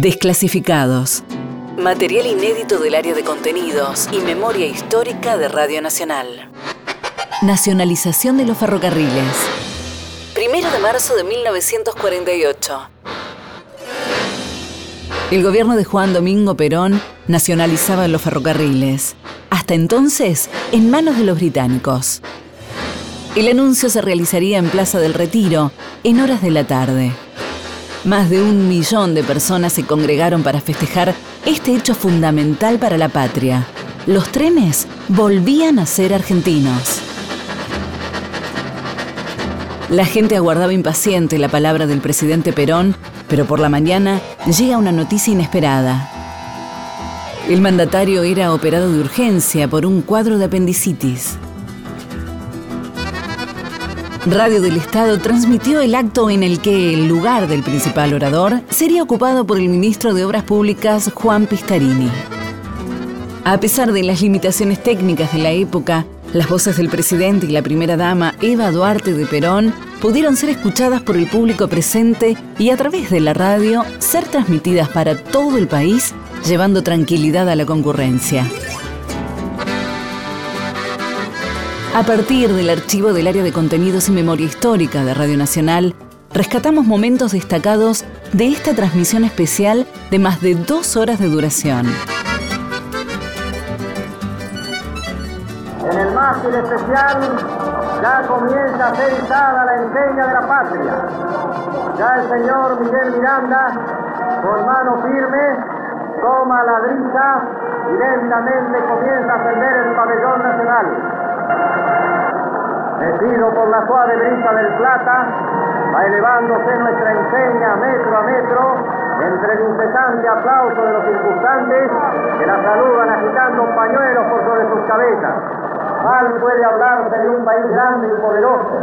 Desclasificados. Material inédito del área de contenidos y memoria histórica de Radio Nacional. Nacionalización de los ferrocarriles. Primero de marzo de 1948. El gobierno de Juan Domingo Perón nacionalizaba los ferrocarriles, hasta entonces en manos de los británicos. El anuncio se realizaría en Plaza del Retiro, en horas de la tarde. Más de un millón de personas se congregaron para festejar este hecho fundamental para la patria. Los trenes volvían a ser argentinos. La gente aguardaba impaciente la palabra del presidente Perón, pero por la mañana llega una noticia inesperada. El mandatario era operado de urgencia por un cuadro de apendicitis. Radio del Estado transmitió el acto en el que el lugar del principal orador sería ocupado por el ministro de Obras Públicas Juan Pistarini. A pesar de las limitaciones técnicas de la época, las voces del presidente y la primera dama Eva Duarte de Perón pudieron ser escuchadas por el público presente y a través de la radio ser transmitidas para todo el país, llevando tranquilidad a la concurrencia. A partir del archivo del área de contenidos y memoria histórica de Radio Nacional, rescatamos momentos destacados de esta transmisión especial de más de dos horas de duración. En el mástil especial ya comienza a ser izada la enseña de la patria. Ya el señor Miguel Miranda, con mano firme, toma la brisa y lentamente comienza a ascender el pabellón nacional. Metido por la suave brisa del plata, va elevándose nuestra enseña metro a metro entre el incesante aplauso de los circunstantes que la saludan agitando pañuelos por sobre sus cabezas. Mal puede hablarse de un país grande y poderoso,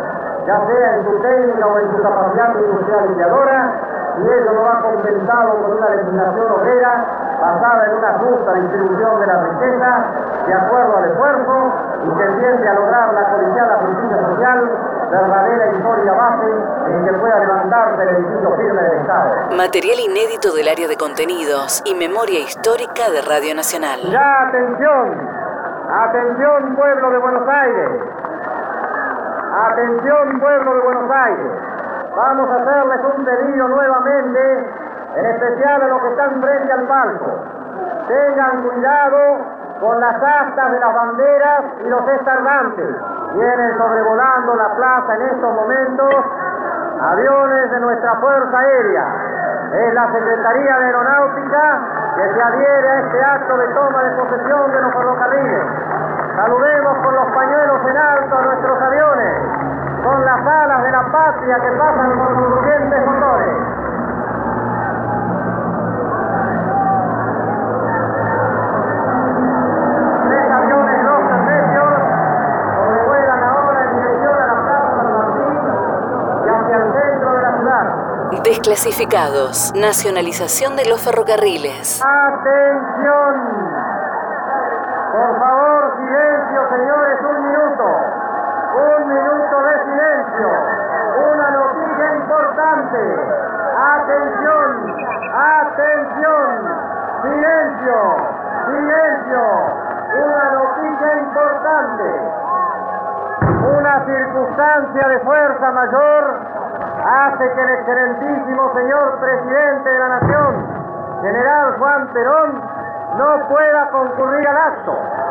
ya sea en su técnica o en su capacidad industrial iniciadora, y ello no va compensado por una legislación obrera basada en una justa distribución de la riqueza, de acuerdo al esfuerzo, y que tiende a lograr la codiciada justicia social, verdadera historia base en que pueda levantarse el edificio firme del Estado. Material inédito del área de contenidos y memoria histórica de Radio Nacional. Ya, atención, atención pueblo de Buenos Aires, atención pueblo de Buenos Aires. Vamos a hacerles un pedido nuevamente, en especial a los que están frente al palco. Tengan cuidado con las astas de las banderas y los estardantes. Vienen sobrevolando la plaza en estos momentos aviones de nuestra Fuerza Aérea. Es la Secretaría de Aeronáutica que se adhiere a este acto de toma de posesión de los ferrocarriles. Saludemos con los pañuelos en alto a nuestros aviones, con las alas de la patria que pasan por sus rugientes motores. Desclasificados. Nacionalización de los ferrocarriles. Atención. Por favor, silencio, señores, un minuto. Un minuto de silencio. Una noticia importante. Atención, atención. Silencio, silencio. Una noticia importante. Una circunstancia de fuerza mayor hace que el excelentísimo señor presidente de la Nación, general Juan Perón, no pueda concurrir al acto.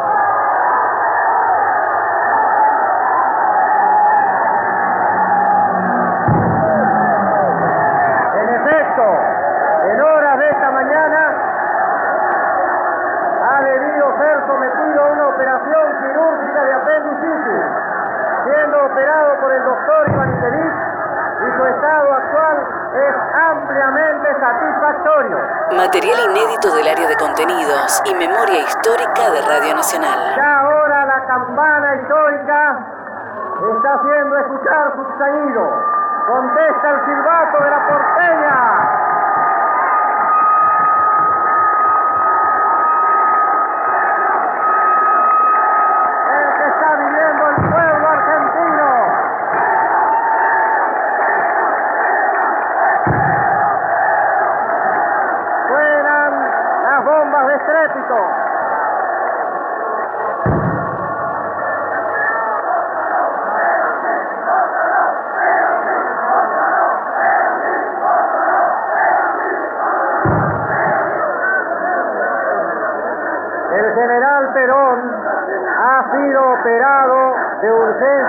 Es ampliamente satisfactorio. Material inédito del área de contenidos y memoria histórica de Radio Nacional. Ya ahora la campana histórica está haciendo escuchar su sonido. Contesta el silbato de la porteña.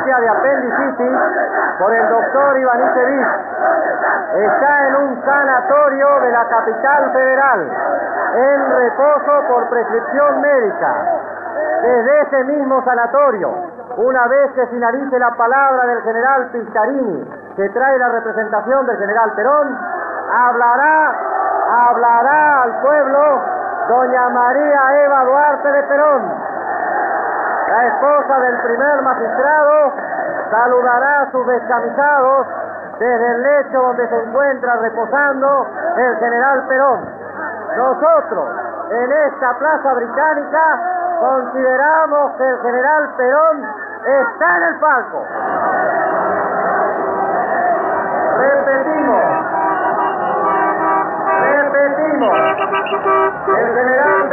De apendicitis por el doctor Ivanisevic. Está en un sanatorio de la capital federal, en reposo por prescripción médica. Desde ese mismo sanatorio, una vez que finalice la palabra del general Pistarini, que trae la representación del general Perón, hablará, hablará al pueblo doña María Eva Duarte de Perón la esposa del primer magistrado saludará a sus descamisados desde el lecho donde se encuentra reposando el general Perón. Nosotros, en esta plaza británica, consideramos que el general Perón está en el palco. Repetimos, repetimos, el general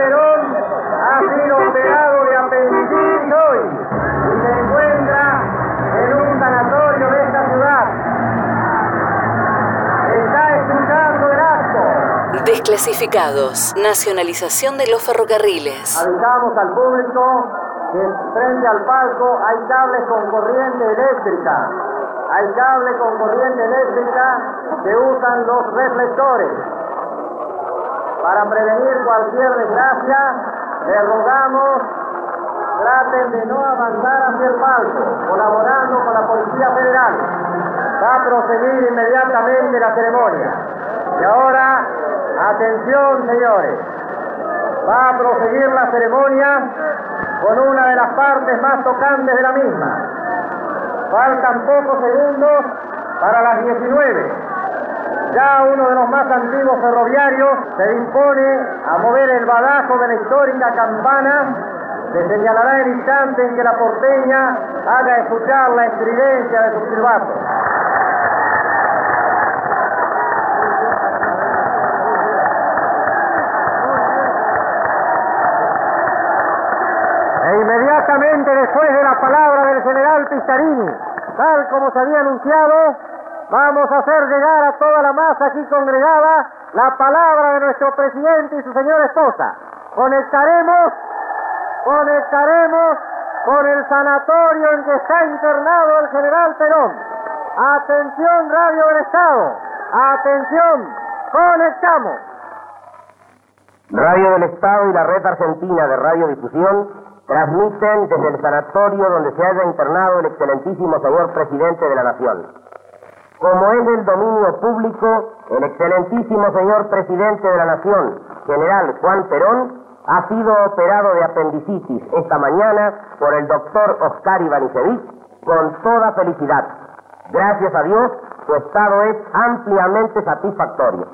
Desclasificados. Nacionalización de los ferrocarriles. Avisamos al público que frente al palco hay cables con corriente eléctrica. Hay cables con corriente eléctrica que usan los reflectores. Para prevenir cualquier desgracia, les rogamos traten de no avanzar hacia el palco, colaborando con la Policía Federal. Va a proseguir inmediatamente la ceremonia. Y ahora, atención señores, va a proseguir la ceremonia con una de las partes más tocantes de la misma. Faltan pocos segundos para las 19. Ya uno de los más antiguos ferroviarios se dispone a mover el badajo de la histórica campana que señalará el instante en que la porteña haga escuchar la estridencia de su silbato. Inmediatamente después de la palabra del general Pistarini, tal como se había anunciado, vamos a hacer llegar a toda la masa aquí congregada la palabra de nuestro presidente y su señora esposa. Conectaremos, conectaremos con el sanatorio en que está internado el general Perón. Atención, Radio del Estado. Atención, conectamos. Radio del Estado y la Red Argentina de Radiodifusión transmiten desde el sanatorio donde se haya internado el excelentísimo señor presidente de la Nación. Como es del dominio público, el excelentísimo señor presidente de la Nación, general Juan Perón, ha sido operado de apendicitis esta mañana por el doctor Oscar Ivanisevic con toda felicidad. Gracias a Dios, su estado es ampliamente satisfactorio.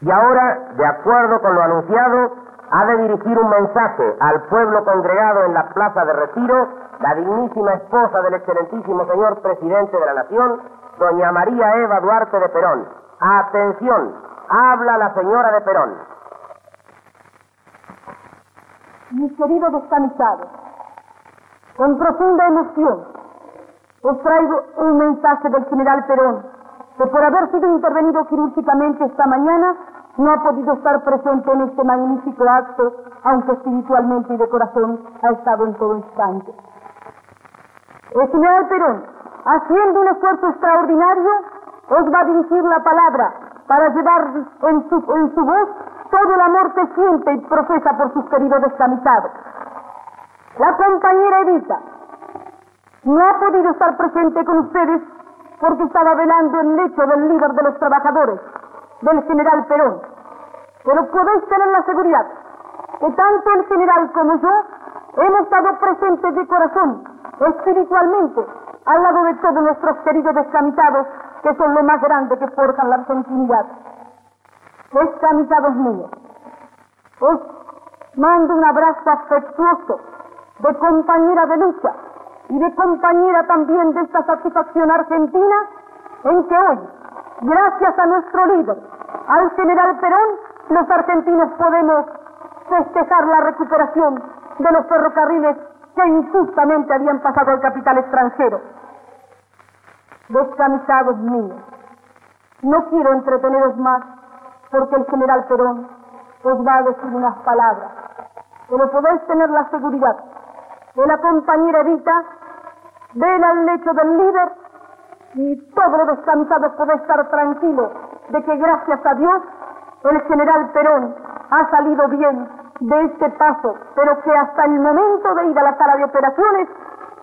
Y ahora, de acuerdo con lo anunciado, ha de dirigir un mensaje al pueblo congregado en la Plaza de Retiro la dignísima esposa del excelentísimo señor presidente de la Nación, doña María Eva Duarte de Perón. Atención, habla la señora de Perón. Mis queridos descamisados, con profunda emoción os traigo un mensaje del general Perón, que por haber sido intervenido quirúrgicamente esta mañana, no ha podido estar presente en este magnífico acto, aunque espiritualmente y de corazón ha estado en todo instante. El general Perón, haciendo un esfuerzo extraordinario, os va a dirigir la palabra para llevar en su, en su voz todo el amor que siente y profesa por sus queridos descamisados. La compañera Evita no ha podido estar presente con ustedes porque estaba velando el lecho del líder de los trabajadores, del general Perón. Pero podéis tener la seguridad que tanto el general como yo hemos estado presentes de corazón, espiritualmente, al lado de todos nuestros queridos descamisados, que son lo más grande que forjan la argentinidad. Descamisados míos, os mando un abrazo afectuoso de compañera de lucha y de compañera también de esta satisfacción argentina en que hoy, gracias a nuestro líder, al general Perón, los argentinos podemos festejar la recuperación de los ferrocarriles que injustamente habían pasado al capital extranjero. Descamisados míos, no quiero entreteneros más porque el general Perón os va a decir unas palabras, pero podéis tener la seguridad de la compañera Evita vela al lecho del líder y todos los descamisados podéis estar tranquilos de que gracias a Dios el general Perón ha salido bien de este paso, pero que hasta el momento de ir a la sala de operaciones,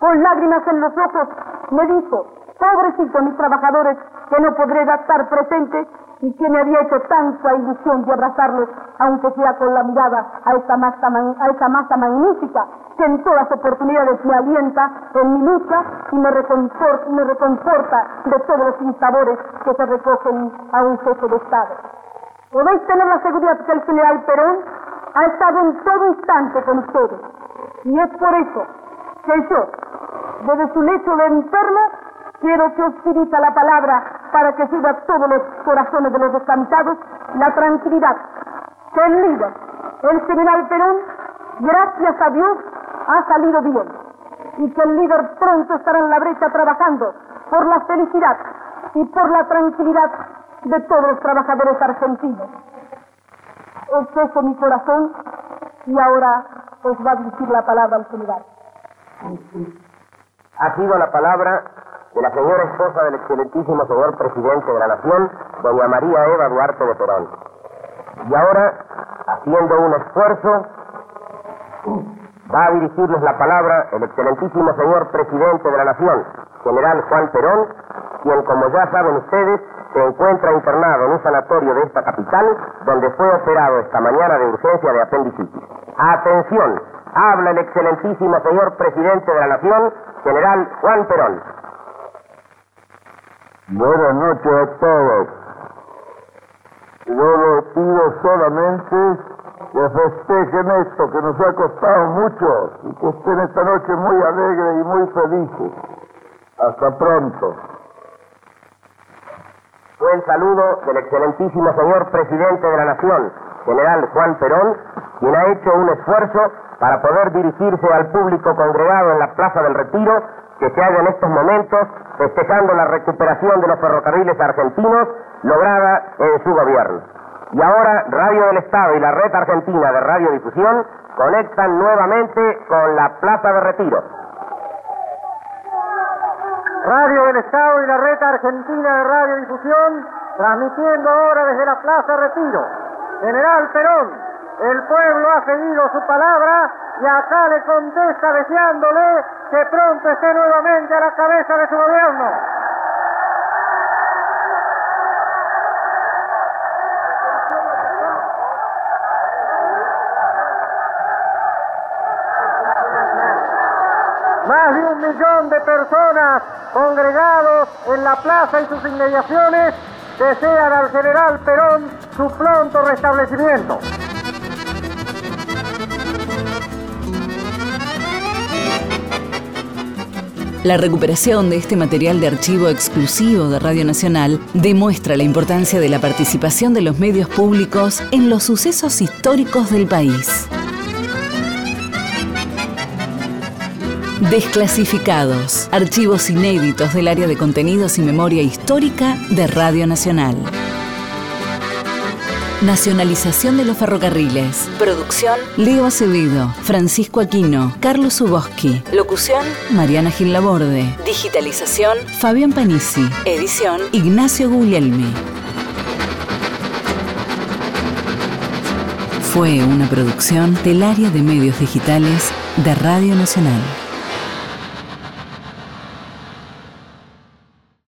con lágrimas en los ojos, me dijo, pobrecito mis trabajadores, que no podré estar presente y que me había hecho tanta ilusión de abrazarlos, aunque sea con la mirada a esa masa, a esa masa magnífica que en todas oportunidades me alienta en mi lucha y me reconforta, me reconforta de todos los insabores que se recogen a un jefe de Estado. Podéis tener la seguridad que el general Perón ha estado en todo instante con ustedes. Y es por eso que yo, desde su lecho de enfermo, quiero que os dirija la palabra para que suba a todos los corazones de los descansados la tranquilidad que el líder, el general Perón, gracias a Dios, ha salido bien y que el líder pronto estará en la brecha trabajando por la felicidad y por la tranquilidad de todos los trabajadores argentinos. Es eso mi corazón y ahora os va a dirigir la palabra al general. Ha sido la palabra de la señora esposa del excelentísimo señor presidente de la Nación, doña María Eva Duarte de Perón. Y ahora, haciendo un esfuerzo, va a dirigirles la palabra el excelentísimo señor presidente de la Nación, general Juan Perón, quien, como ya saben ustedes, se encuentra internado en un sanatorio de esta capital, donde fue operado esta mañana de urgencia de apendicitis. Atención, habla el excelentísimo señor presidente de la Nación, general Juan Perón. Buenas noches a todos. Yo les pido solamente que festejen esto que nos ha costado mucho y que estén esta noche muy alegres y muy felices. Hasta pronto. El saludo del excelentísimo señor presidente de la Nación, general Juan Perón, quien ha hecho un esfuerzo para poder dirigirse al público congregado en la Plaza del Retiro, que se halla en estos momentos festejando la recuperación de los ferrocarriles argentinos lograda en su gobierno. Y ahora Radio del Estado y la Red Argentina de Radiodifusión conectan nuevamente con la Plaza de Retiro. Radio del Estado y la Red Argentina de Radiodifusión, transmitiendo ahora desde la Plaza Retiro. General Perón, el pueblo ha seguido su palabra y acá le contesta deseándole que pronto esté nuevamente a la cabeza de su gobierno. Más de un millón de personas congregados en la plaza y sus inmediaciones desean al general Perón su pronto restablecimiento. La recuperación de este material de archivo exclusivo de Radio Nacional demuestra la importancia de la participación de los medios públicos en los sucesos históricos del país. Desclasificados. Archivos inéditos del área de contenidos y memoria histórica de Radio Nacional. Nacionalización de los ferrocarriles. Producción Leo Acevedo, Francisco Aquino, Carlos Suboski. Locución Mariana Gil Laborde. Digitalización Fabián Panisi. Edición Ignacio Guglielmi. Fue una producción del área de medios digitales de Radio Nacional.